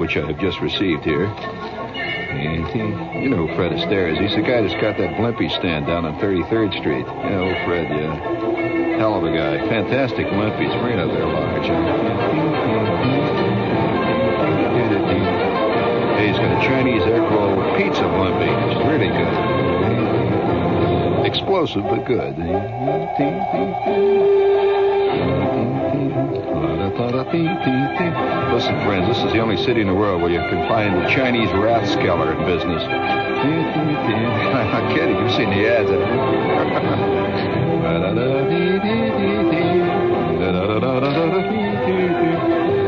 Which I have just received here. You know who Fred Astaire is. He's the guy that's got that Blimpie stand down on 33rd Street. Yeah, old Fred, yeah. Hell of a guy. Fantastic Blimpies. Right up there large. Hey, he's got a Chinese egg pizza Blimpie. It's really good. Explosive, but good. Listen, friends, this is the only city in the world where you can find the Chinese Rathskeller in business. I'm kidding. You've seen the ads.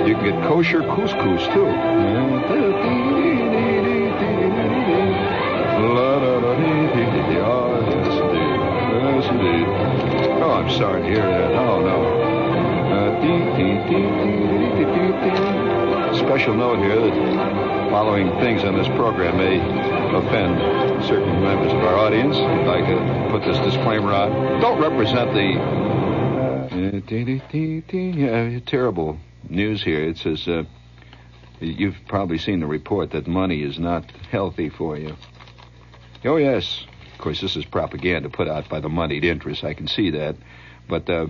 you? Can get kosher couscous, too. Oh, I'm sorry to hear that. Oh, no. Special note here that following things on this program may offend certain members of our audience. I'd like to put this disclaimer on. Don't represent the. Yeah, terrible news here. It says uh, you've probably seen the report that money is not healthy for you. Oh, yes. Of course, this is propaganda put out by the moneyed interests. I can see that. But uh,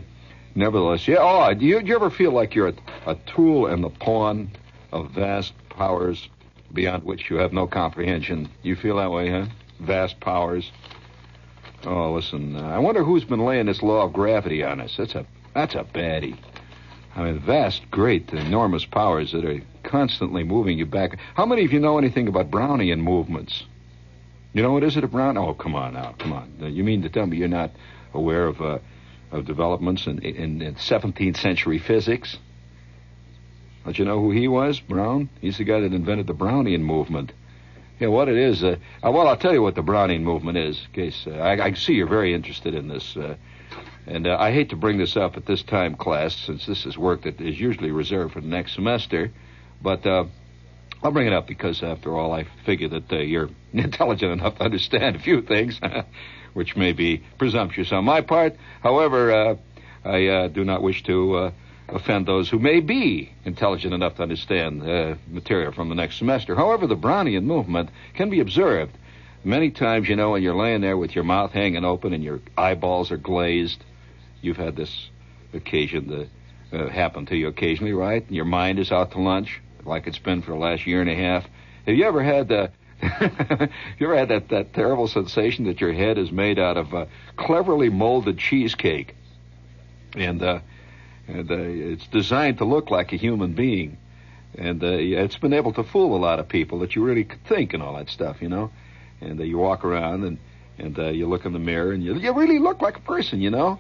nevertheless, yeah. Oh, do you, do you ever feel like you're a, a tool and the pawn of vast powers beyond which you have no comprehension? You feel that way, huh? Vast powers. Oh, listen. Uh, I wonder who's been laying this law of gravity on us. That's a that's a baddie. I mean, vast, great, enormous powers that are constantly moving you back. How many of you know anything about Brownian movements? You know what is it, a Brown? Oh, come on now, come on. You mean to tell me you're not aware of uh, of developments in, in, in 17th century physics? Don't you know who he was, Brown? He's the guy that invented the Brownian movement. Yeah, what it is. Uh, uh, well, I'll tell you what the Brownian movement is. In case uh, I, I see you're very interested in this, uh, and uh, I hate to bring this up at this time, class, since this is work that is usually reserved for the next semester. But uh, I'll bring it up because, after all, I figure that you're intelligent enough to understand a few things, which may be presumptuous on my part. However, uh, I uh, do not wish to uh, offend those who may be intelligent enough to understand uh, material from the next semester. However, the Brownian movement can be observed many times, you know, when you're laying there with your mouth hanging open and your eyeballs are glazed. You've had this occasion to uh, happen to you occasionally, right? Your mind is out to lunch, like it's been for the last year and a half. Have you ever had the you ever had that, that terrible sensation that your head is made out of uh, cleverly molded cheesecake? And, uh, and uh, it's designed to look like a human being. and uh, it's been able to fool a lot of people that you really could think and all that stuff, you know. And uh, you walk around and and you look in the mirror and you you really look like a person, you know.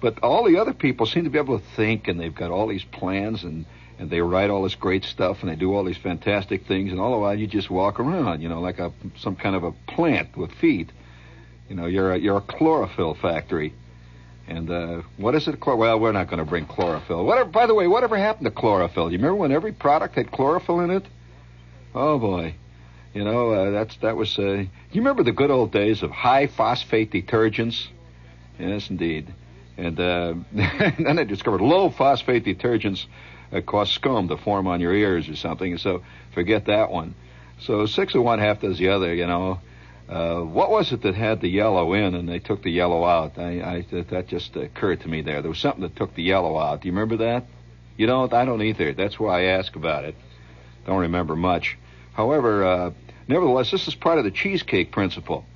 But all the other people seem to be able to think, and they've got all these plans, and and they write all this great stuff, and they do all these fantastic things, and all the while you just walk around, you know, like a some kind of a plant with feet. You know, you're a, you're a chlorophyll factory. And uh, what is it? Well, we're not going to bring chlorophyll. Whatever. By the way, whatever happened to chlorophyll? You remember when every product had chlorophyll in it? Oh boy, you know uh, that's that was. Uh, you remember the good old days of high phosphate detergents? Yes, indeed. And, uh, then they discovered low phosphate detergents cause scum to form on your ears or something. So forget that one. So six of one, half does the other. You know. Uh, what was it that had the yellow in and they took the yellow out? I, I that, that just occurred to me there. There was something that took the yellow out. Do you remember that? You don't? I don't either. That's why I ask about it. Don't remember much. However, uh, nevertheless, this is part of the cheesecake principle,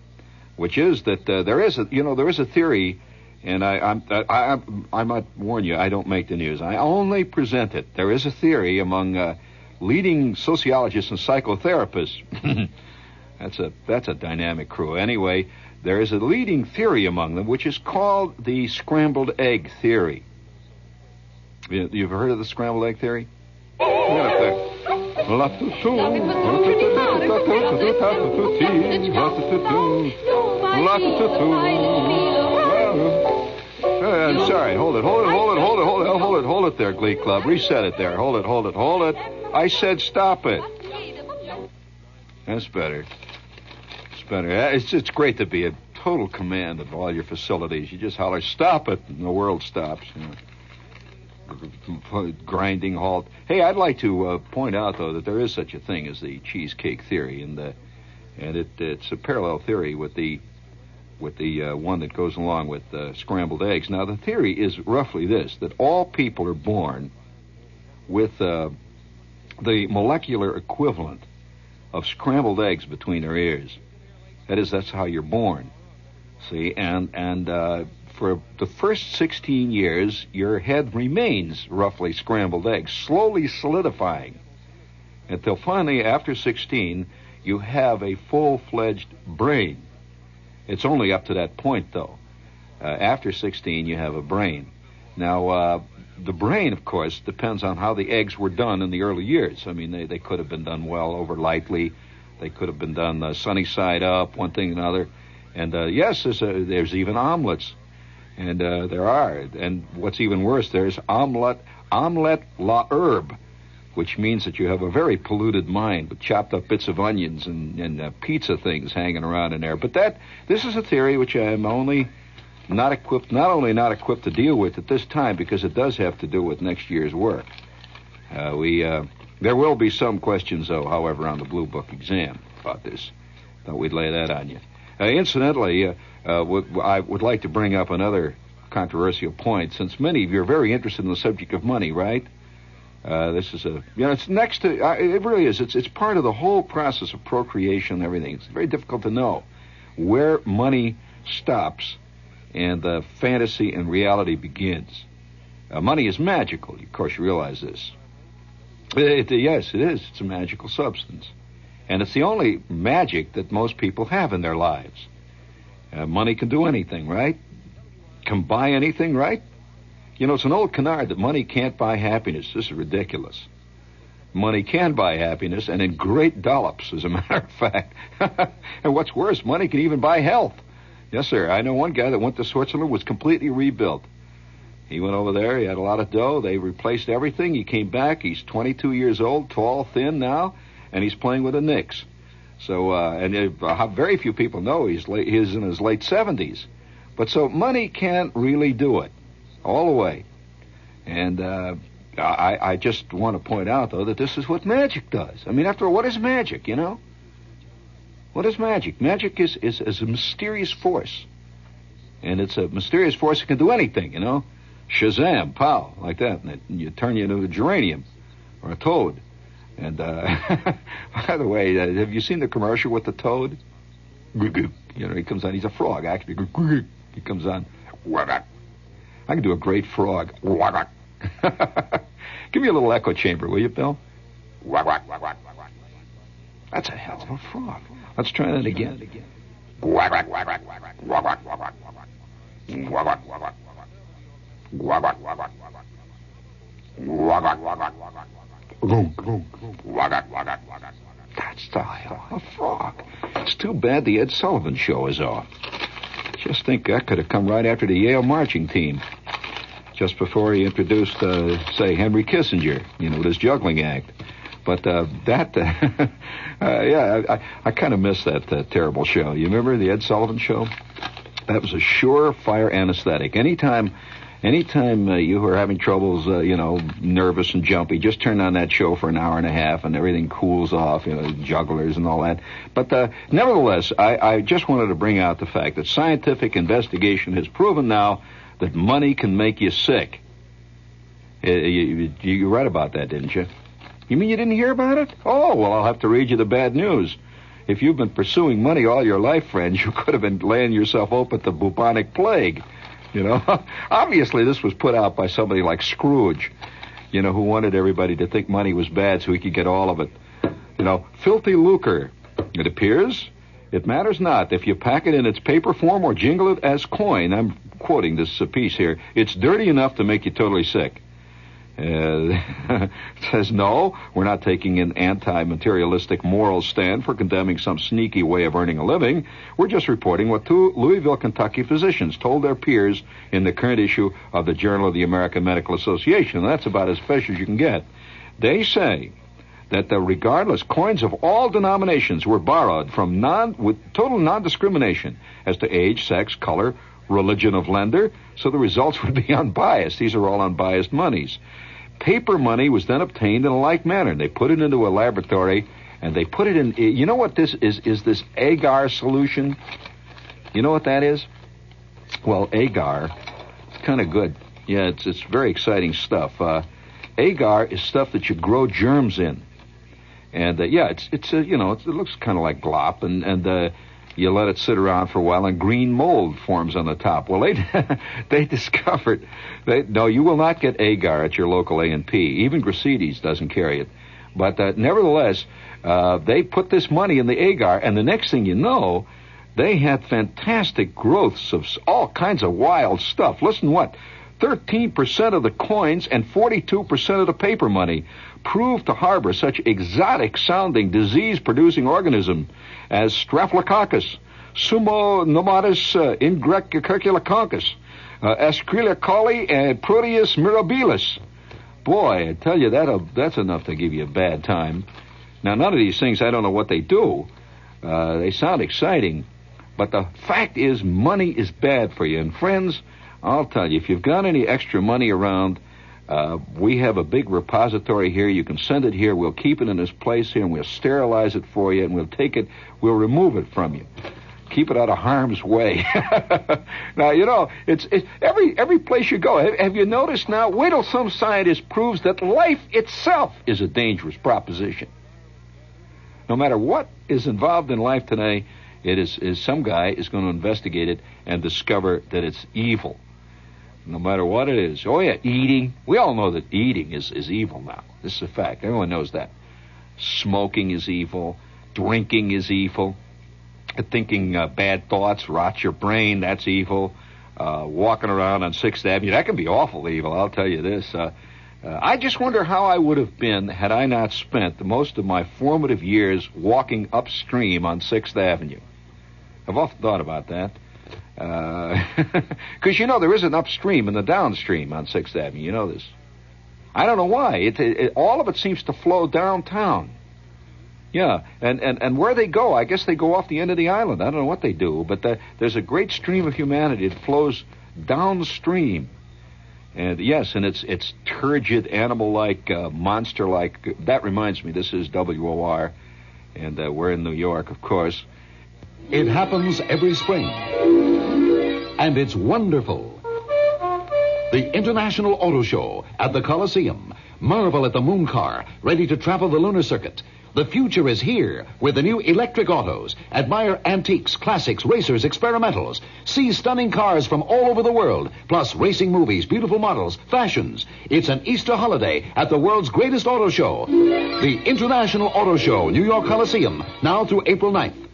which is that uh, there is a you know there is a theory, and I I'm, I, I I might warn you I don't make the news. I only present it. There is a theory among uh, leading sociologists and psychotherapists. That's a that's a dynamic crew. Anyway, there is a leading theory among them, which is called the scrambled egg theory. You- You've heard of the scrambled egg theory? Uh, I'm sorry. Hold it. Hold it. Hold it. Hold it. Hold it. Hold it. Hold it there, Glee Club. Reset it there. Hold it. Hold it. Hold it. I said stop it. That's better. It's better. Uh, It's it's great to be at total command of all your facilities. You just holler, "Stop it!" and the world stops. You know. Grinding halt. Hey, I'd like to uh, point out though that there is such a thing as the cheesecake theory, and uh, and it it's a parallel theory with the with the uh, one that goes along with uh, scrambled eggs. Now, the theory is roughly this: that all people are born with uh, the molecular equivalent of scrambled eggs between their ears. That is, that's how you're born. See, and and uh, for the first 16 years, your head remains roughly scrambled eggs, slowly solidifying, until finally, after 16, you have a full-fledged brain. It's only up to that point, though. Uh, after 16, you have a brain. Now, uh, the brain, of course, depends on how the eggs were done in the early years. I mean, they, they could have been done well over lightly. They could have been done uh, sunny side up, one thing and another. And uh, yes, there's, a, there's even omelets. And uh, there are. And what's even worse, there's omelet, omelet la herbe, which means that you have a very polluted mind with chopped up bits of onions and, and uh, pizza things hanging around in there. But that, this is a theory which I am only not equipped, not only not equipped to deal with at this time, because it does have to do with next year's work. Uh, we, uh, there will be some questions, though, however, on the Blue Book exam about this. Thought we'd lay that on you. Uh, incidentally, uh, uh, I would like to bring up another controversial point, since many of you are very interested in the subject of money, right? Uh, this is a, you know, it's next to, uh, it really is. It's it's part of the whole process of procreation and everything. It's very difficult to know where money stops and the fantasy and reality begins. Uh, money is magical. Of course, you realize this. It, yes, it is. It's a magical substance. And it's the only magic that most people have in their lives. Uh, money can do anything, right? Can buy anything, right? You know, it's an old canard that money can't buy happiness. This is ridiculous. Money can buy happiness, and in great dollops, as a matter of fact. and what's worse, money can even buy health. Yes, sir. I know one guy that went to Switzerland was completely rebuilt. He went over there. He had a lot of dough. They replaced everything. He came back. He's 22 years old, tall, thin now, and he's playing with the Knicks. So, uh, and uh, very few people know he's late, he's in his late 70s. But so money can't really do it all the way. And uh, I, I just want to point out, though, that this is what magic does. I mean, after all, what is magic, you know? What is magic? Magic is, is, is a mysterious force. And it's a mysterious force that can do anything, you know? Shazam, pow, like that. And, it, and you turn you into a geranium or a toad. And, uh, by the way, uh, have you seen the commercial with the toad? You know, he comes on, he's a frog, actually. He comes on. I can do a great frog. Give me a little echo chamber, will you, Bill? That's a hell of a frog. Let's try that again. That's the hell of a frog. It's too bad the Ed Sullivan show is off. Just think that could have come right after the Yale marching team. Just before he introduced, uh, say, Henry Kissinger, you know, this juggling act. But uh, that, uh, yeah, I, I kind of miss that terrible show. You remember the Ed Sullivan show? That was a surefire anesthetic. Anytime, anytime uh, you were having troubles, uh, you know, nervous and jumpy, just turn on that show for an hour and a half, and everything cools off. You know, jugglers and all that. But uh, nevertheless, I, I just wanted to bring out the fact that scientific investigation has proven now that money can make you sick. Uh, you, you, read about that, didn't you? You mean you didn't hear about it? Oh, well, I'll have to read you the bad news. If you've been pursuing money all your life, friends, you could have been laying yourself open to bubonic plague. You know, obviously this was put out by somebody like Scrooge, you know, who wanted everybody to think money was bad so he could get all of it. You know, filthy lucre. It appears it matters not if you pack it in its paper form or jingle it as coin. I'm quoting this piece here. It's dirty enough to make you totally sick. Uh, says no, we're not taking an anti-materialistic moral stand for condemning some sneaky way of earning a living. We're just reporting what two Louisville, Kentucky physicians told their peers in the current issue of the Journal of the American Medical Association. That's about as fresh as you can get. They say that the regardless coins of all denominations were borrowed from non with total non-discrimination as to age, sex, color, religion of lender, so the results would be unbiased. These are all unbiased monies. Paper money was then obtained in a like manner. And they put it into a laboratory and they put it in. You know what this is? Is this agar solution? You know what that is? Well, agar, it's kind of good. Yeah, it's it's very exciting stuff. Uh, agar is stuff that you grow germs in, and uh, yeah, it's it's uh, you know it's, it looks kind of like glop, and and uh, you let it sit around for a while, and green mold forms on the top. Well, they they discovered they no, you will not get agar at your local A and P. Even Gristedes doesn't carry it, but uh, nevertheless, uh, they put this money in the agar, and the next thing you know, they had fantastic growths of all kinds of wild stuff. Listen, what? 13% of the coins and 42% of the paper money proved to harbor such exotic sounding disease producing organism as Staphylococcus, Pseudomonas uh, ingrecurculacoccus, uh, Escherichia coli, and Proteus mirabilis. Boy, I tell you, that that's enough to give you a bad time. Now, none of these things, I don't know what they do. Uh, they sound exciting, but the fact is, money is bad for you. And friends, I'll tell you, if you've got any extra money around, uh, we have a big repository here. You can send it here. We'll keep it in this place here, and we'll sterilize it for you, and we'll take it, we'll remove it from you. Keep it out of harm's way. now you know it's, it's every every place you go. Have, have you noticed now? Wait till some scientist proves that life itself is a dangerous proposition. No matter what is involved in life today, it is, is some guy is going to investigate it and discover that it's evil. No matter what it is. Oh yeah, eating. We all know that eating is, is evil now. This is a fact. Everyone knows that. Smoking is evil. Drinking is evil. Thinking uh, bad thoughts rots your brain. That's evil. Uh, walking around on Sixth Avenue. That can be awful evil. I'll tell you this. Uh, uh, I just wonder how I would have been had I not spent the most of my formative years walking upstream on Sixth Avenue. I've often thought about that. Because, you know, there is an upstream and a downstream on Sixth Avenue. You know this. I don't know why. It, it, it, all of it seems to flow downtown. Yeah, and, and, and where they go, I guess they go off the end of the island. I don't know what they do, but the, there's a great stream of humanity that flows downstream. And yes, and it's it's turgid, animal-like, uh, monster-like. That reminds me, this is WOR, and uh, we're in New York, of course. It happens every spring, and it's wonderful. The International Auto Show at the Coliseum. Marvel at the moon car, ready to travel the lunar circuit. The future is here with the new electric autos. Admire antiques, classics, racers, experimentals. See stunning cars from all over the world, plus racing movies, beautiful models, fashions. It's an Easter holiday at the world's greatest auto show, the International Auto Show, New York Coliseum, now through April 9th.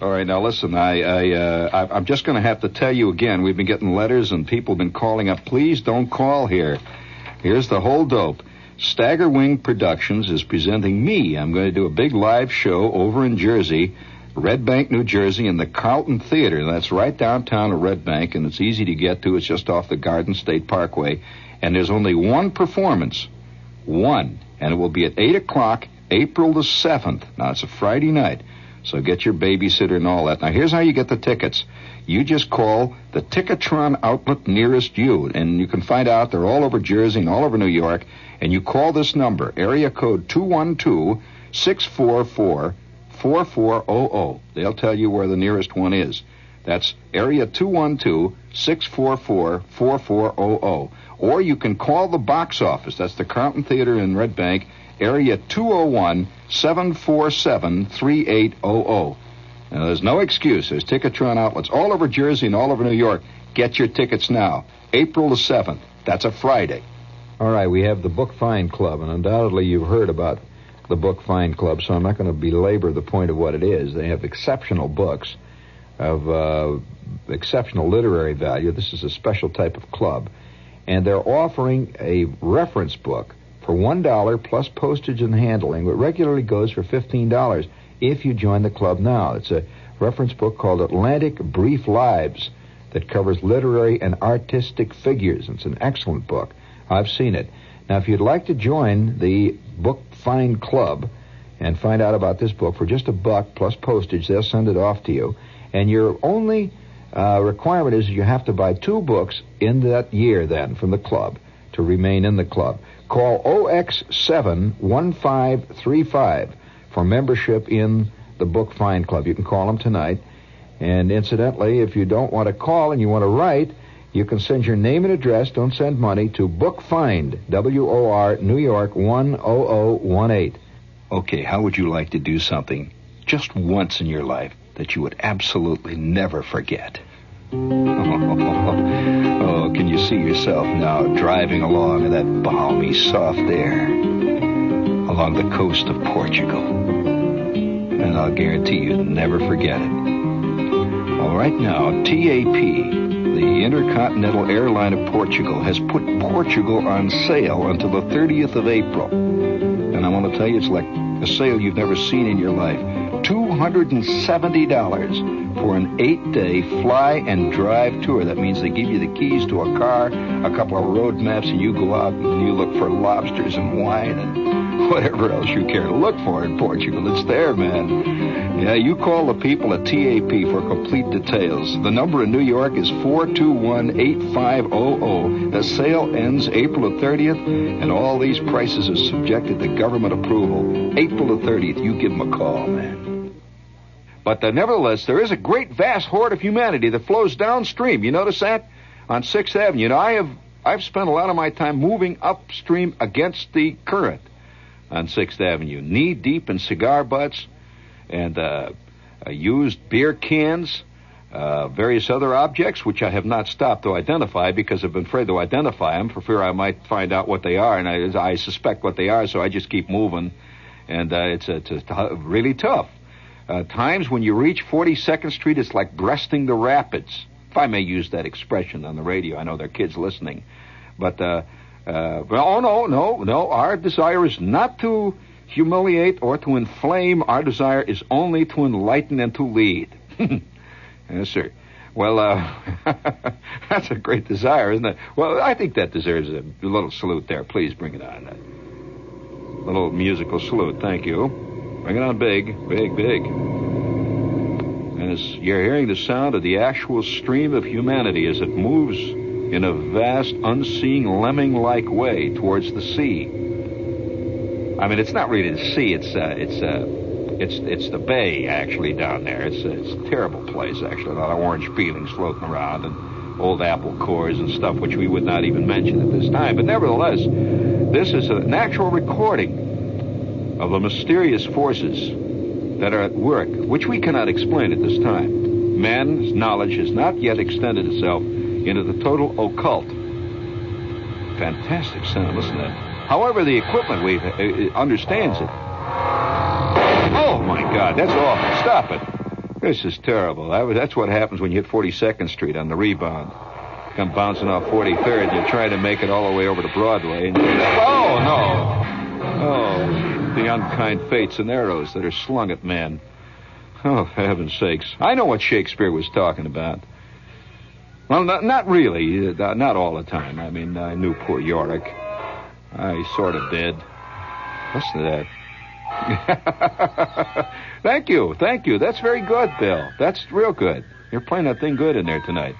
All right, now listen. I, I, uh, I I'm just going to have to tell you again. We've been getting letters and people have been calling up. Please don't call here. Here's the whole dope. Stagger Wing Productions is presenting me. I'm going to do a big live show over in Jersey, Red Bank, New Jersey, in the Carlton Theater. That's right downtown of Red Bank, and it's easy to get to. It's just off the Garden State Parkway. And there's only one performance. One. And it will be at 8 o'clock, April the 7th. Now, it's a Friday night. So get your babysitter and all that. Now, here's how you get the tickets. You just call the Ticketron outlet nearest you, and you can find out they're all over Jersey and all over New York. And you call this number, area code 212 644 4400. They'll tell you where the nearest one is. That's area 212 644 4400. Or you can call the box office. That's the Carlton Theater in Red Bank, area 201 747 3800. Now, there's no excuse. There's Ticketron outlets all over Jersey and all over New York. Get your tickets now. April the 7th. That's a Friday. All right, we have the Book Find Club, and undoubtedly you've heard about the Book Find Club, so I'm not going to belabor the point of what it is. They have exceptional books of uh, exceptional literary value. This is a special type of club, and they're offering a reference book for $1 plus postage and handling, but regularly goes for $15 if you join the club now. It's a reference book called Atlantic Brief Lives that covers literary and artistic figures. It's an excellent book. I've seen it. Now, if you'd like to join the Book Find Club and find out about this book for just a buck plus postage, they'll send it off to you. And your only uh, requirement is you have to buy two books in that year then from the club to remain in the club. Call OX71535 for membership in the Book Find Club. You can call them tonight. And incidentally, if you don't want to call and you want to write, you can send your name and address, don't send money, to Book Find, W O R, New York 10018. Okay, how would you like to do something just once in your life that you would absolutely never forget? Oh, can you see yourself now driving along in that balmy, soft air along the coast of Portugal? And I'll guarantee you'd never forget it. Well, right now, TAP, the Intercontinental Airline of Portugal, has put Portugal on sale until the 30th of April. And I want to tell you, it's like a sale you've never seen in your life. $270 for an eight day fly and drive tour. That means they give you the keys to a car, a couple of road maps, and you go out and you look for lobsters and wine and whatever else you care to look for in Portugal. It's there, man. Yeah, you call the people at TAP for complete details. The number in New York is 421 8500. The sale ends April the 30th, and all these prices are subjected to government approval. April the 30th, you give them a call, man. But uh, nevertheless, there is a great vast horde of humanity that flows downstream. You notice that on Sixth Avenue. Now, I have I've spent a lot of my time moving upstream against the current on Sixth Avenue, knee deep in cigar butts and uh, uh, used beer cans, uh, various other objects, which I have not stopped to identify because I've been afraid to identify them for fear I might find out what they are, and I, I suspect what they are, so I just keep moving, and uh, it's, it's, it's really tough. Uh, times when you reach 42nd Street, it's like breasting the rapids. If I may use that expression on the radio, I know there are kids listening. But, uh, oh no, no, no. Our desire is not to humiliate or to inflame. Our desire is only to enlighten and to lead. yes, sir. Well, uh, that's a great desire, isn't it? Well, I think that deserves a little salute there. Please bring it on. A little musical salute. Thank you. Bring it on big, big, big. And As you're hearing the sound of the actual stream of humanity as it moves in a vast, unseeing, lemming like way towards the sea. I mean, it's not really the sea, it's, uh, it's, uh, it's, it's the bay, actually, down there. It's, uh, it's a terrible place, actually. A lot of orange peelings floating around and old apple cores and stuff, which we would not even mention at this time. But nevertheless, this is an actual recording of the mysterious forces that are at work, which we cannot explain at this time. Man's knowledge has not yet extended itself into the total occult. Fantastic sound, listen to that. However, the equipment we uh, uh, understands it. Oh my God, that's awful! Stop it. This is terrible. That's what happens when you hit 42nd Street on the rebound. Come bouncing off 43rd, you try to make it all the way over to Broadway. And, oh no! Oh, the unkind fates and arrows that are slung at men. Oh, for heaven's sakes. I know what Shakespeare was talking about. Well, not, not really. Uh, not all the time. I mean, I knew poor Yorick. I sort of did. Listen to that. thank you, thank you. That's very good, Bill. That's real good. You're playing that thing good in there tonight.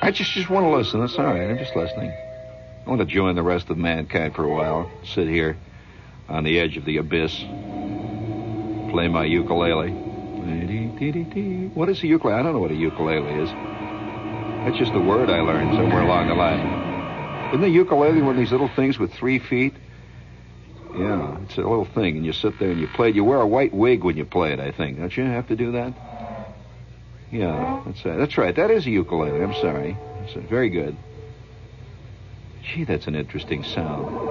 I just just want to listen. That's all right. I'm just listening. I want to join the rest of mankind for a while. Sit here on the edge of the abyss. Play my ukulele. What is a ukulele? I don't know what a ukulele is. That's just a word I learned somewhere along the line. Isn't the ukulele one of these little things with three feet? Yeah, it's a little thing, and you sit there and you play it. You wear a white wig when you play it, I think. Don't you have to do that? Yeah, that's right. That's right. That is a ukulele. I'm sorry. That's very good. Gee, that's an interesting sound.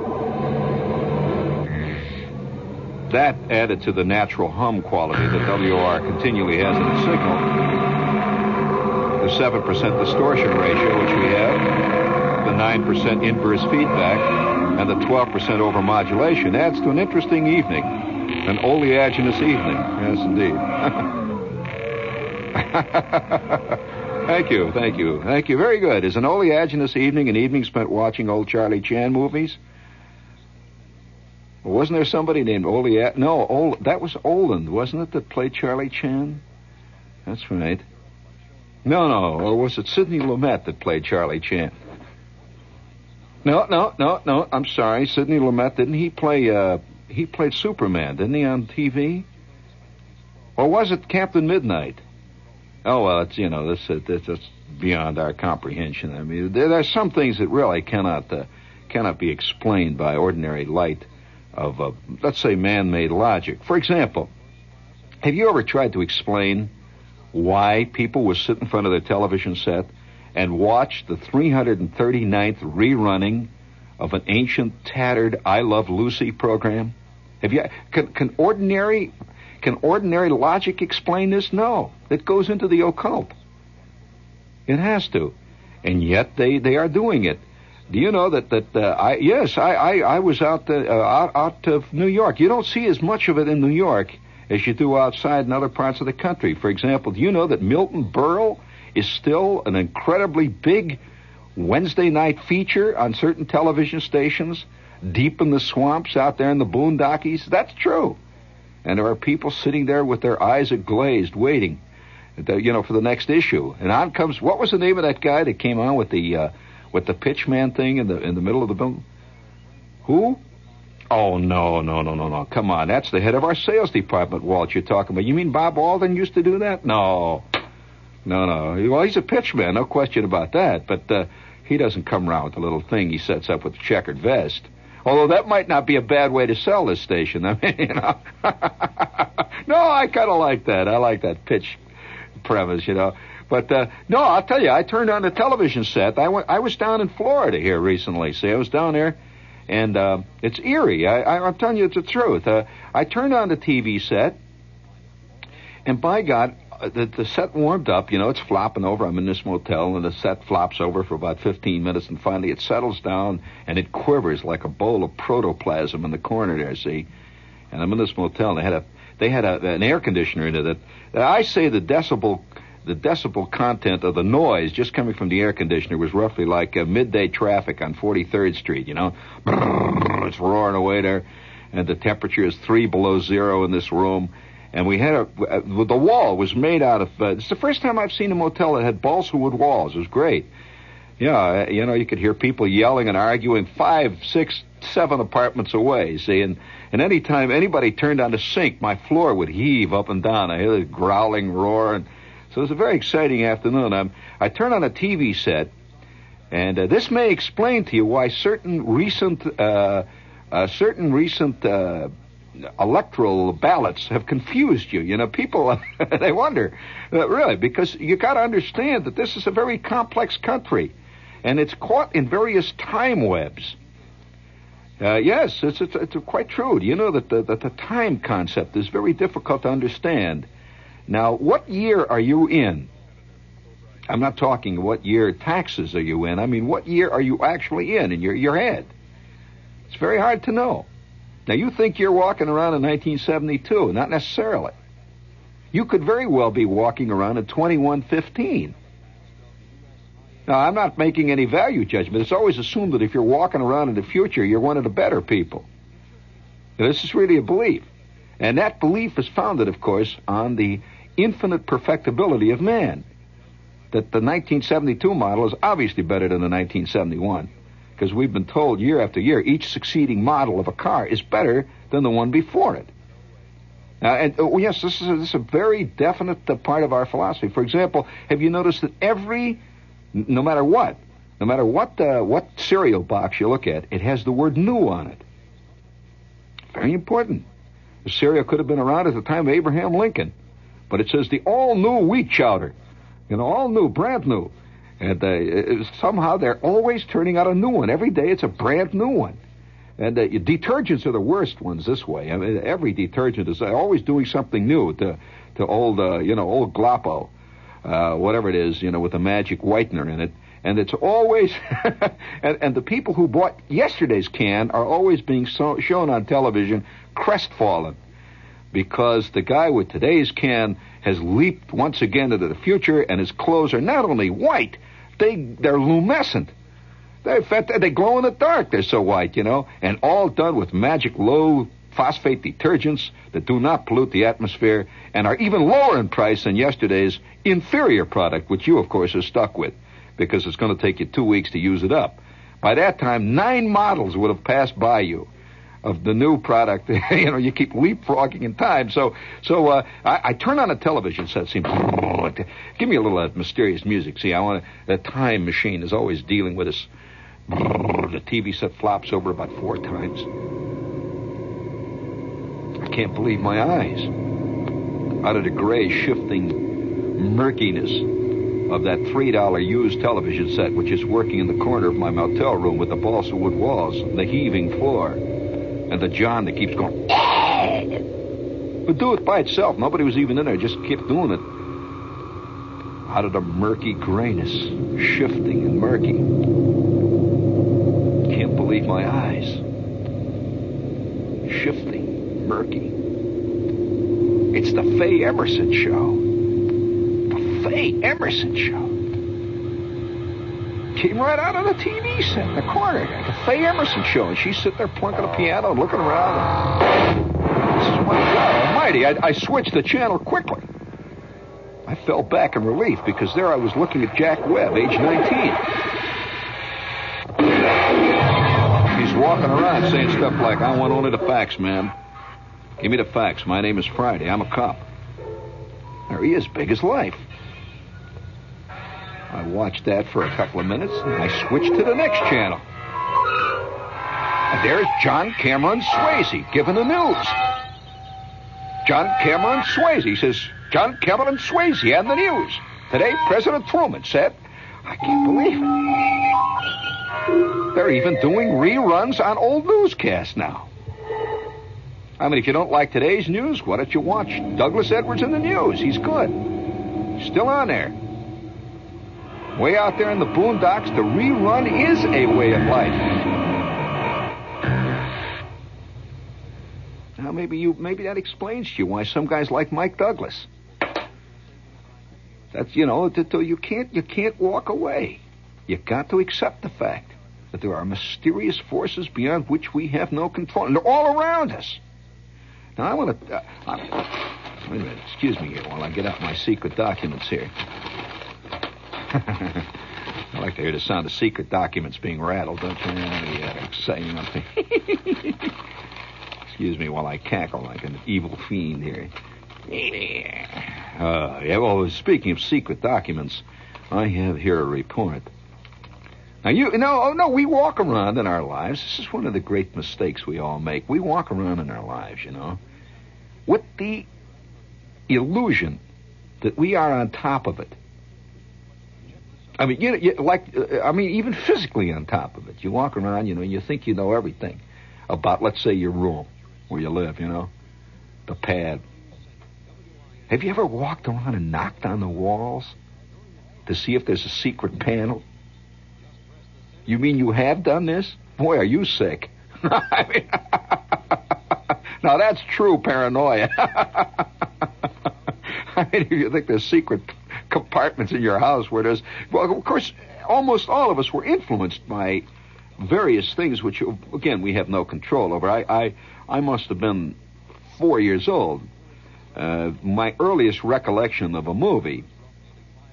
That added to the natural hum quality that WOR continually has in its signal. The 7% distortion ratio, which we have, the 9% inverse feedback, and the 12% overmodulation adds to an interesting evening. An oleaginous evening. Yes, indeed. Thank you, thank you, thank you. Very good. Is an oleaginous evening an evening spent watching old Charlie Chan movies? Wasn't there somebody named Oleat? No, Ol- that was Oland, wasn't it, that played Charlie Chan? That's right. No, no, or was it Sidney Lumet that played Charlie Chan? No, no, no, no. I'm sorry, Sidney Lumet. Didn't he play? Uh, he played Superman, didn't he, on TV? Or was it Captain Midnight? Oh well, it's you know this this is beyond our comprehension. I mean, there, are some things that really cannot uh, cannot be explained by ordinary light of uh, let's say man-made logic. For example, have you ever tried to explain why people would sit in front of their television set and watch the 339th rerunning of an ancient, tattered "I Love Lucy" program? Have you? Can, can ordinary can ordinary logic explain this? No. It goes into the occult. It has to. And yet they, they are doing it. Do you know that that uh, I yes I, I, I was out, uh, out out of New York. You don't see as much of it in New York as you do outside in other parts of the country. For example, do you know that Milton Berle is still an incredibly big Wednesday night feature on certain television stations deep in the swamps out there in the boondockies? That's true and there are people sitting there with their eyes glazed, waiting, you know, for the next issue. And on comes what was the name of that guy that came on with the uh, with the pitchman thing in the in the middle of the building? Who? Oh no no no no no! Come on, that's the head of our sales department, Walt. You're talking about? You mean Bob Alden used to do that? No, no no. Well, he's a pitchman, no question about that. But uh, he doesn't come around with the little thing he sets up with the checkered vest. Although that might not be a bad way to sell this station. I mean, you know. no, I kind of like that. I like that pitch premise, you know. But uh, no, I'll tell you, I turned on the television set. I went. I was down in Florida here recently. See, I was down there, and uh, it's eerie. I, I'm telling you, it's the truth. Uh, I turned on the TV set, and by God, uh, the, the set warmed up. You know, it's flopping over. I'm in this motel, and the set flops over for about 15 minutes, and finally it settles down and it quivers like a bowl of protoplasm in the corner there. See, and I'm in this motel, and they had a they had a, an air conditioner in it. That, that I say the decibel the decibel content of the noise just coming from the air conditioner was roughly like uh, midday traffic on 43rd Street. You know, it's roaring away there, and the temperature is three below zero in this room and we had a uh, the wall was made out of. Uh, it's the first time I've seen a motel that had balsa wood walls. It was great. Yeah, uh, you know, you could hear people yelling and arguing five, six, seven apartments away. See, and and any time anybody turned on the sink, my floor would heave up and down. I hear the growling roar, and so it was a very exciting afternoon. I'm, I turned on a TV set, And uh, this may explain to you why certain recent, uh, uh, certain recent uh, electoral ballots have confused you. You know, people they wonder, uh, really, because you got to understand that this is a very complex country, and it's caught in various time webs. Uh, yes, it's, it's, it's quite true. You know that the, that the time concept is very difficult to understand. Now, what year are you in? I'm not talking what year taxes are you in. I mean, what year are you actually in in your, your head? It's very hard to know. Now, you think you're walking around in 1972. Not necessarily. You could very well be walking around in 2115. Now, I'm not making any value judgment. It's always assumed that if you're walking around in the future, you're one of the better people. Now, this is really a belief. And that belief is founded, of course, on the infinite perfectibility of man. That the 1972 model is obviously better than the 1971. Because we've been told year after year each succeeding model of a car is better than the one before it. Uh, and oh, yes, this is, a, this is a very definite uh, part of our philosophy. For example, have you noticed that every no matter what, no matter what uh, what cereal box you look at, it has the word "new" on it. Very important. The cereal could have been around at the time of Abraham Lincoln, but it says the all-new wheat chowder. You know, all new, brand new. And uh, somehow they're always turning out a new one. Every day it's a brand new one. And uh, detergents are the worst ones this way. I mean, every detergent is always doing something new to to old, uh, you know, old Gloppo uh, whatever it is, you know, with a magic whitener in it. And it's always, and, and, the people who bought yesterday's can are always being so, shown on television crestfallen because the guy with today's can has leaped once again into the future and his clothes are not only white, they, they're lumescent. They, they glow in the dark. They're so white, you know, and all done with magic low phosphate detergents that do not pollute the atmosphere and are even lower in price than yesterday's inferior product, which you, of course, are stuck with because it's going to take you two weeks to use it up. By that time, nine models would have passed by you of the new product. you know, you keep leapfrogging in time. So, so uh, I, I turn on a television set. Seems give me a little uh, mysterious music. See, I want a time machine is always dealing with us. The TV set flops over about four times. I can't believe my eyes. Out of the gray, shifting murkiness of that $3 used television set, which is working in the corner of my motel room with the balsa wood walls, and the heaving floor, and the John that keeps going. But do it by itself. Nobody was even in there, just kept doing it. Out of the murky grayness, shifting and murky. Can't believe my eyes. Shifting, murky. It's the Faye Emerson show. The Faye Emerson show. Came right out of the TV set in the corner. The Faye Emerson show. And she's sitting there plunking a piano and looking around. And, this is my God Almighty. I, I switched the channel quickly. I fell back in relief because there I was looking at Jack Webb, age 19. He's walking around saying stuff like, I want only the facts, man. Give me the facts. My name is Friday. I'm a cop. There he is, big as life. I watched that for a couple of minutes, and I switched to the next channel. And there's John Cameron Swayze giving the news. John Cameron Swayze says, John Cameron Swayze and the news. Today, President Truman said, I can't believe it. They're even doing reruns on old newscasts now. I mean, if you don't like today's news, why don't you watch Douglas Edwards in the news? He's good. Still on there. Way out there in the boondocks, the rerun is a way of life. Now maybe you maybe that explains to you why some guys like Mike Douglas. That's you know, you can't you can't walk away. You got to accept the fact that there are mysterious forces beyond which we have no control, and they're all around us. Now, I want to. Uh, wait a minute. Excuse me here while I get out my secret documents here. I like to hear the sound of secret documents being rattled, don't you? Yeah, exciting. Excuse me while I cackle like an evil fiend here. Uh, yeah, well, speaking of secret documents, I have here a report. Now you no oh no we walk around in our lives. This is one of the great mistakes we all make. We walk around in our lives, you know, with the illusion that we are on top of it. I mean, you, you like uh, I mean even physically on top of it. You walk around, you know, and you think you know everything about let's say your room where you live, you know, the pad. Have you ever walked around and knocked on the walls to see if there's a secret panel? You mean you have done this? Boy, are you sick. Mean, now that's true paranoia. I mean, if you think there's secret compartments in your house where there's, well, of course, almost all of us were influenced by various things, which again we have no control over. I, I, I must have been four years old. Uh, my earliest recollection of a movie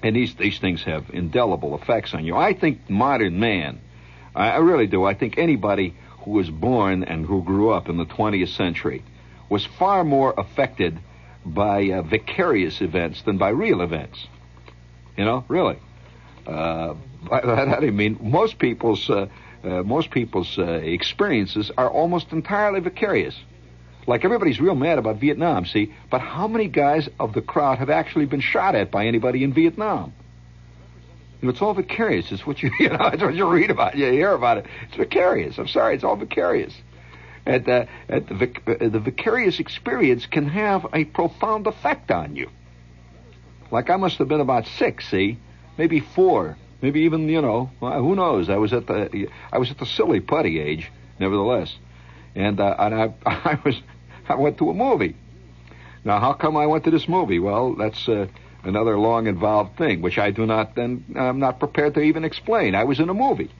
and these these things have indelible effects on you. I think modern man, I, I really do. I think anybody who was born and who grew up in the 20th century was far more affected by uh, vicarious events than by real events. You know, really. Uh, by that I mean most people's uh, uh, most people's uh, experiences are almost entirely vicarious. Like everybody's real mad about Vietnam, see, but how many guys of the crowd have actually been shot at by anybody in Vietnam? You know, it's all vicarious. It's what you, you know, it's what you read about, you hear about it. It's vicarious. I'm sorry, it's all vicarious. And, uh, and the, vic- uh, the vicarious experience can have a profound effect on you. Like I must have been about six, see, maybe four, maybe even you know, who knows? I was at the I was at the silly putty age, nevertheless, and uh, and I I was I went to a movie. Now, how come I went to this movie? Well, that's uh, another long involved thing, which I do not then I'm not prepared to even explain. I was in a movie.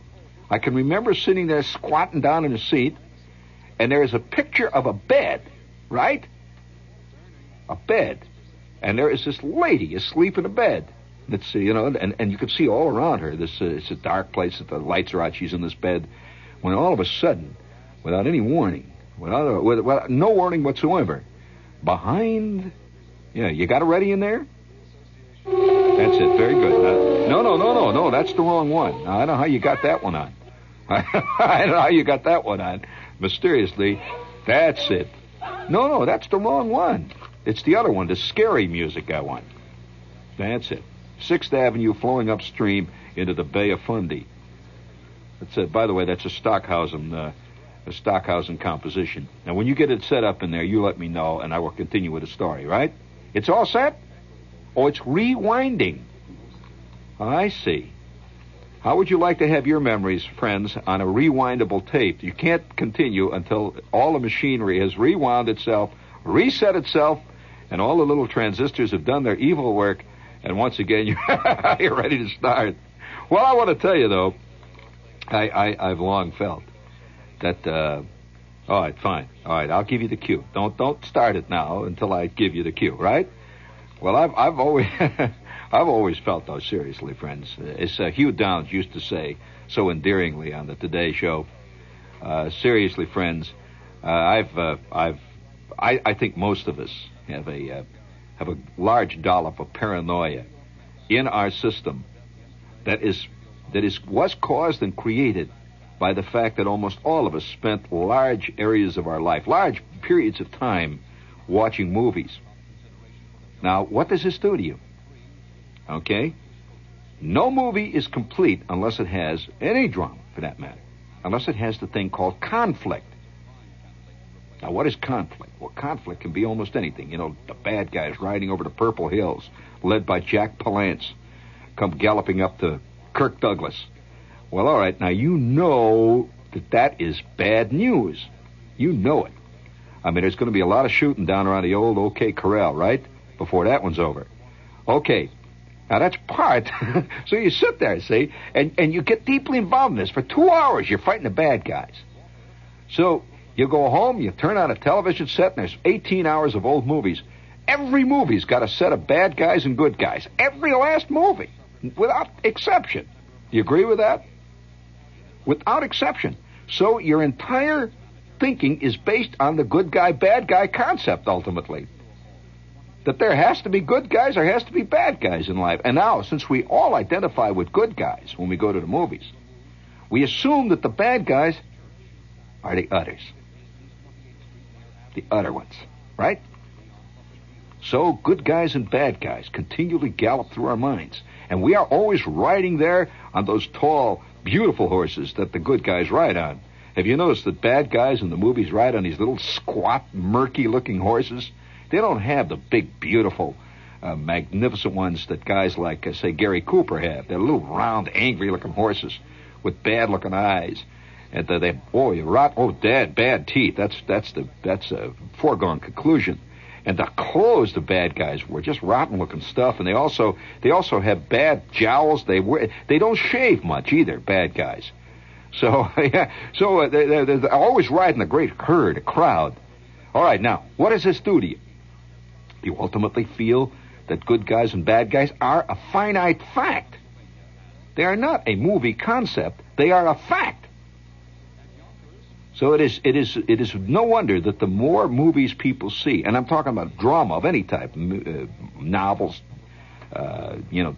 I can remember sitting there squatting down in a seat, and there is a picture of a bed, right? A bed, and there is this lady asleep in a bed. Uh, you know, and and you can see all around her. This uh, it's a dark place. The lights are out. She's in this bed. When all of a sudden, without any warning, without, with, without no warning whatsoever, behind, yeah, you got it ready in there. That's it. Very good. Uh, no, no, no, no, no. That's the wrong one. I don't know how you got that one on. I don't know how you got that one on. Mysteriously, that's it. No, no, that's the wrong one. It's the other one, the scary music I want. That's it. Sixth Avenue flowing upstream into the Bay of Fundy. That's it. By the way, that's a Stockhausen, uh, a Stockhausen composition. Now, when you get it set up in there, you let me know, and I will continue with the story. Right? It's all set. Oh, it's rewinding. I see. How would you like to have your memories, friends, on a rewindable tape? You can't continue until all the machinery has rewound itself, reset itself, and all the little transistors have done their evil work, and once again you're, you're ready to start. Well, I want to tell you though, I, I I've long felt that. Uh, all right, fine. All right, I'll give you the cue. Don't don't start it now until I give you the cue, right? Well, I've I've always I've always felt though seriously, friends. As uh, Hugh Downs used to say so endearingly on the Today Show. Uh, seriously, friends, uh, I've uh, I've I, I think most of us have a uh, have a large dollop of paranoia in our system that is that is was caused and created by the fact that almost all of us spent large areas of our life, large periods of time watching movies. Now, what does this do to you? Okay? No movie is complete unless it has any drama, for that matter, unless it has the thing called conflict. Now, what is conflict? Well, conflict can be almost anything. You know, the bad guys riding over the Purple Hills, led by Jack Palance, come galloping up to Kirk Douglas. Well, all right, now you know that that is bad news. You know it. I mean, there's going to be a lot of shooting down around the old OK Corral, right? Before that one's over. Okay. Now that's part. so you sit there, see, and, and you get deeply involved in this. For two hours, you're fighting the bad guys. So you go home, you turn on a television set, and there's 18 hours of old movies. Every movie's got a set of bad guys and good guys. Every last movie, without exception. You agree with that? Without exception. So your entire thinking is based on the good guy, bad guy concept, ultimately. That there has to be good guys, there has to be bad guys in life. And now, since we all identify with good guys when we go to the movies, we assume that the bad guys are the others. The other ones, right? So good guys and bad guys continually gallop through our minds. And we are always riding there on those tall, beautiful horses that the good guys ride on. Have you noticed that bad guys in the movies ride on these little squat, murky looking horses? They don't have the big, beautiful, uh, magnificent ones that guys like, uh, say, Gary Cooper have. They're little round, angry looking horses with bad looking eyes. And they, oh, you rot, oh, dad, bad teeth. That's, that's the, that's a foregone conclusion. And the clothes the bad guys wear, just rotten looking stuff. And they also, they also have bad jowls. They wear, they don't shave much either, bad guys. So, yeah, so uh, they, they're, they're always riding a great herd, a crowd. All right, now, what does this do to you? You ultimately feel that good guys and bad guys are a finite fact. They are not a movie concept. They are a fact. So it is, it is, it is no wonder that the more movies people see, and I'm talking about drama of any type, uh, novels, uh, you know,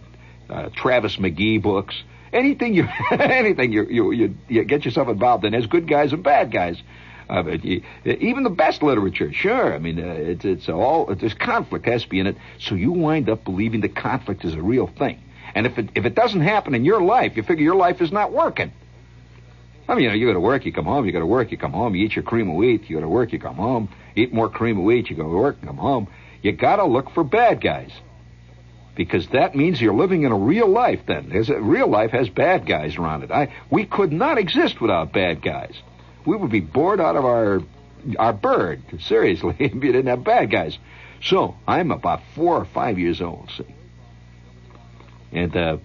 uh, Travis McGee books, anything you, anything you, you, you, you get yourself involved in, as good guys and bad guys. Uh, even the best literature, sure. I mean, uh, it's it's all there's conflict has to be in it. So you wind up believing the conflict is a real thing. And if it if it doesn't happen in your life, you figure your life is not working. I mean, you know, you go to work, you come home, you go to work, you come home, you eat your cream of wheat, you go to work, you come home, eat more cream of wheat, you go to work, come home. You gotta look for bad guys. Because that means you're living in a real life then. There's a, real life has bad guys around it. I, we could not exist without bad guys we would be bored out of our our bird. Seriously, if you didn't have bad guys. So I'm about four or five years old. See, and uh,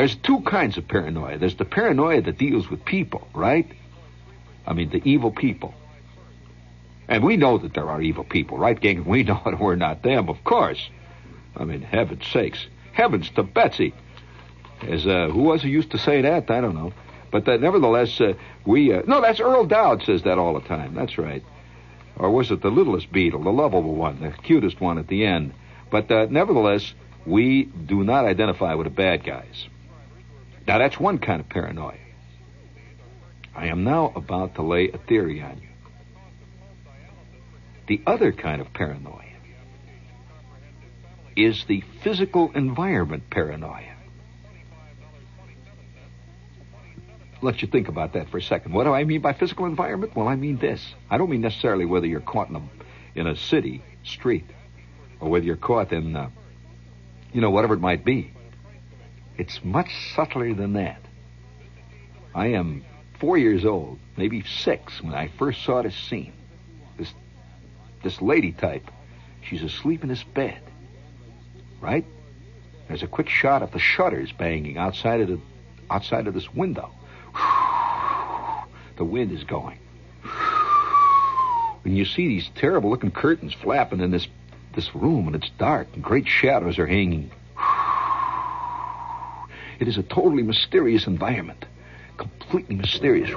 there's two kinds of paranoia. There's the paranoia that deals with people, right? I mean, the evil people. And we know that there are evil people, right, gang? We know that we're not them, of course. I mean, heaven's sakes. Heavens to Betsy. As, uh, who was who used to say that? I don't know. But that, nevertheless, uh, we. Uh, no, that's Earl Dowd says that all the time. That's right. Or was it the littlest Beatle, the lovable one, the cutest one at the end? But uh, nevertheless, we do not identify with the bad guys. Now, that's one kind of paranoia. I am now about to lay a theory on you. The other kind of paranoia is the physical environment paranoia. let you think about that for a second. What do I mean by physical environment? Well, I mean this. I don't mean necessarily whether you're caught in a, in a city street or whether you're caught in, uh, you know, whatever it might be. It's much subtler than that. I am four years old, maybe six, when I first saw this scene. This, this lady type. She's asleep in this bed. Right? There's a quick shot of the shutters banging outside of the outside of this window. The wind is going. And you see these terrible looking curtains flapping in this this room, and it's dark, and great shadows are hanging. It is a totally mysterious environment. Completely mysterious.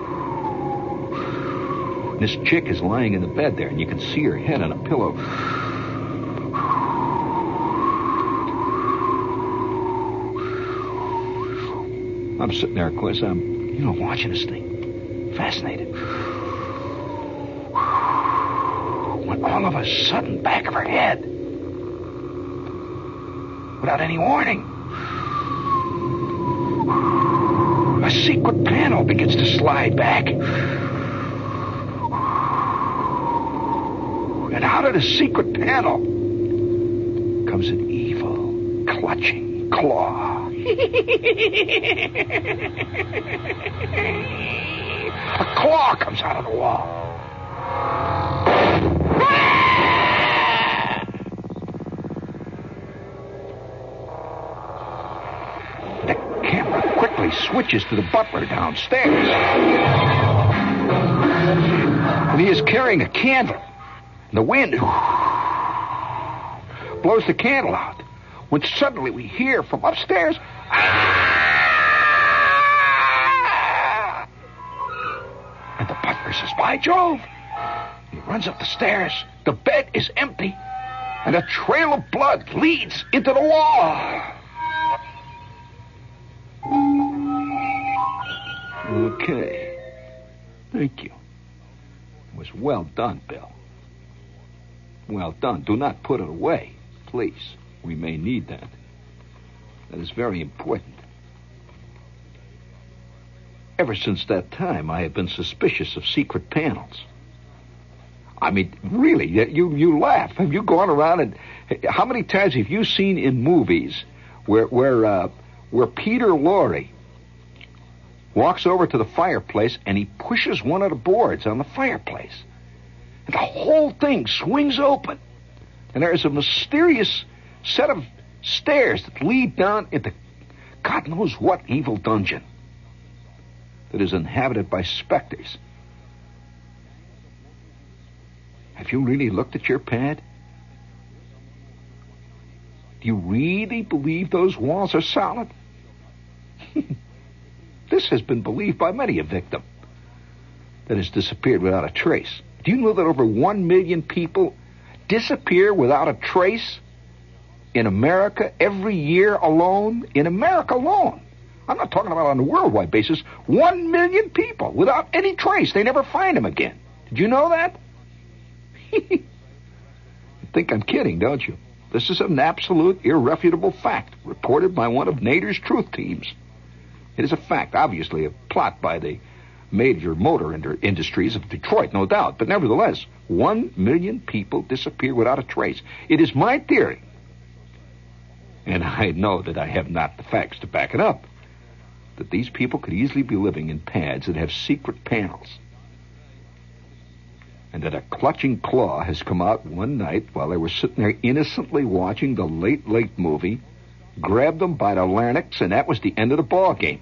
This chick is lying in the bed there, and you can see her head on a pillow. I'm sitting there, of I'm you know, watching this thing. Fascinated. When all of a sudden, back of her head, without any warning, a secret panel begins to slide back. And out of the secret panel comes an evil, clutching claw. A claw comes out of the wall. The camera quickly switches to the butler downstairs. And he is carrying a candle. The wind blows the candle out when suddenly we hear from upstairs and the butler says, By Jove! He runs up the stairs. The bed is empty, and a trail of blood leads into the wall. Well done, Bill. Well done. Do not put it away, please. We may need that. That is very important. Ever since that time, I have been suspicious of secret panels. I mean, really, you you laugh. Have you gone around and how many times have you seen in movies where where uh, where Peter Lorre walks over to the fireplace and he pushes one of the boards on the fireplace, and the whole thing swings open, and there is a mysterious set of stairs that lead down into God knows what evil dungeon that is inhabited by specters. Have you really looked at your pad? Do you really believe those walls are solid? this has been believed by many a victim that has disappeared without a trace. Do you know that over one million people disappear without a trace in America every year alone? In America alone. I'm not talking about on a worldwide basis. One million people without any trace. They never find them again. Did you know that? you think I'm kidding, don't you? This is an absolute, irrefutable fact, reported by one of Nader's truth teams. It is a fact, obviously, a plot by the major motor industries of Detroit, no doubt. But nevertheless, one million people disappear without a trace. It is my theory, and I know that I have not the facts to back it up, that these people could easily be living in pads that have secret panels and that a clutching claw has come out one night while they were sitting there innocently watching the late, late movie, grabbed them by the larynx, and that was the end of the ball game.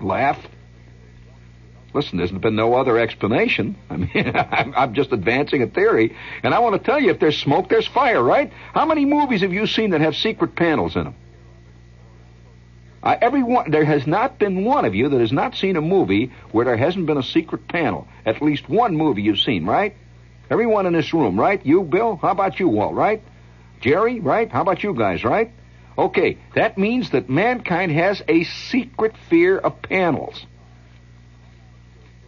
Laugh. Listen, there's been no other explanation. I mean, I'm just advancing a theory, and I want to tell you, if there's smoke, there's fire, right? How many movies have you seen that have secret panels in them? Uh, everyone, there has not been one of you that has not seen a movie where there hasn't been a secret panel. At least one movie you've seen, right? Everyone in this room, right? You, Bill? How about you, Walt, right? Jerry, right? How about you guys, right? Okay, that means that mankind has a secret fear of panels.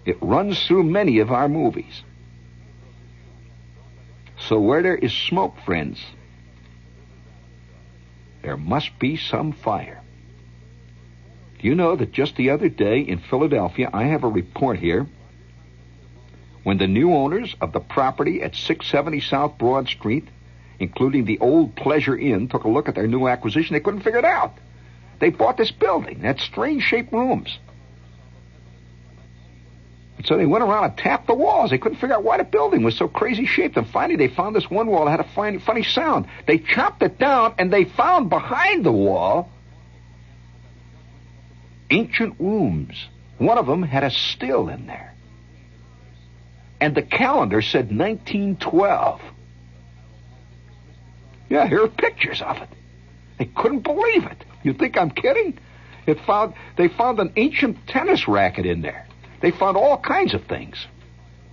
It runs through many of our movies. So where there is smoke, friends, there must be some fire. Do you know that just the other day in Philadelphia, I have a report here, when the new owners of the property at 670 South Broad Street, including the old Pleasure Inn, took a look at their new acquisition, they couldn't figure it out. They bought this building, had strange shaped rooms. And so they went around and tapped the walls. They couldn't figure out why the building was so crazy shaped. And finally, they found this one wall that had a funny sound. They chopped it down, and they found behind the wall ancient rooms. One of them had a still in there. And the calendar said 1912. Yeah, here are pictures of it. They couldn't believe it. You think I'm kidding? It found they found an ancient tennis racket in there. They found all kinds of things.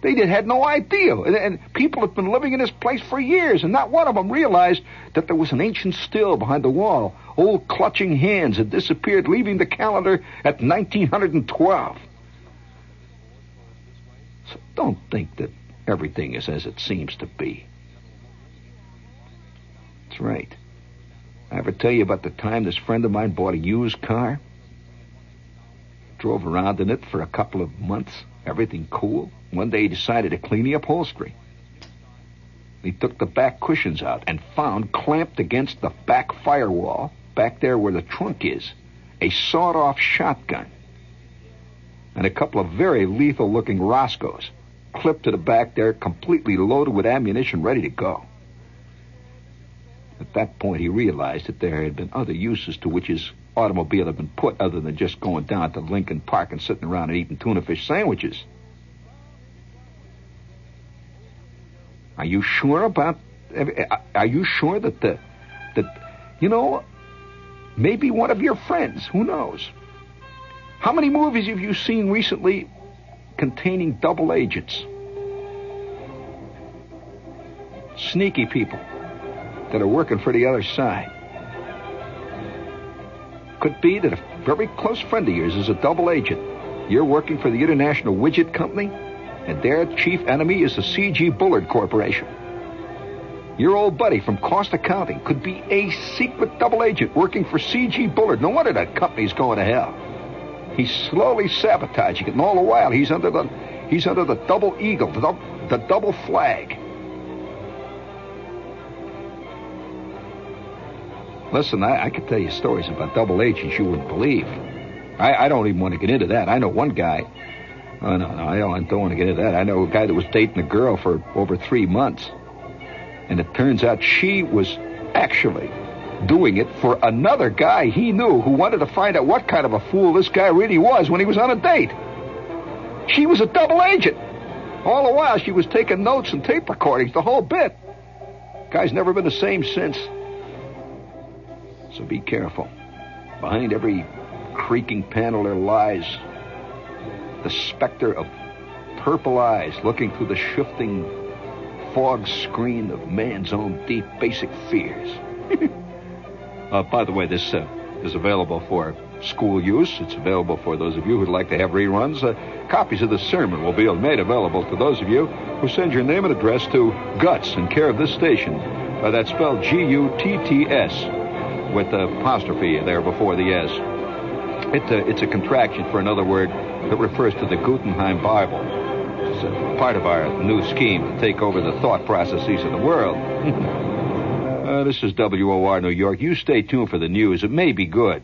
They did, had no idea. And, and, people have been living in this place for years, and not one of them realized that there was an ancient still behind the wall. Old clutching hands had disappeared, leaving the calendar at 1912. So don't think that everything is as it seems to be. That's right. I ever tell you about the time this friend of mine bought a used car? Drove around in it for a couple of months, everything cool. One day he decided to clean the upholstery. He took the back cushions out and found clamped against the back firewall, back there where the trunk is, a sawed off shotgun and a couple of very lethal looking Roscoes clipped to the back there, completely loaded with ammunition, ready to go. At that point, he realized that there had been other uses to which his automobile had been put other than just going down to Lincoln Park and sitting around and eating tuna fish sandwiches. Are you sure about? Are you sure that the that you know maybe one of your friends? Who knows? How many movies have you seen recently containing double agents? Sneaky people that are working for the other side. Could be that a very close friend of yours is a double agent You're working for the International Widget Company, and their chief enemy is the C.G. Bullard Corporation. Your old buddy from Cost Accounting could be a secret double agent working for C.G. Bullard. No wonder that company's going to hell. He's slowly sabotaging it, and all the while he's under the he's under the double eagle, the, the double flag. Listen, I, I could tell you stories about double agents you wouldn't believe. I, I don't even want to get into that. I know one guy. Oh no, no, I don't, don't want to get into that. I know a guy that was dating a girl for over three months, and it turns out she was actually doing it for another guy he knew who wanted to find out what kind of a fool this guy really was when he was on a date. She was a double agent. All the while, she was taking notes and tape recordings, the whole bit. Guy's never been the same since. So be careful. Behind every creaking panel there lies the specter of purple eyes looking through the shifting fog screen of man's own deep basic fears. uh, by the way, this uh, is available for school use. It's available for those of you who'd like to have reruns. Uh, copies of the sermon will be made available to those of you who send your name and address to Guts in care of this station. Uh, that's spelled G-U-T-T-S with the apostrophe there before the S. It, uh, it's a contraction for another word that refers to the Gutenheim Bible. It's a part of our new scheme to take over the thought processes of the world. uh, this is WOR New York. You stay tuned for the news. It may be good.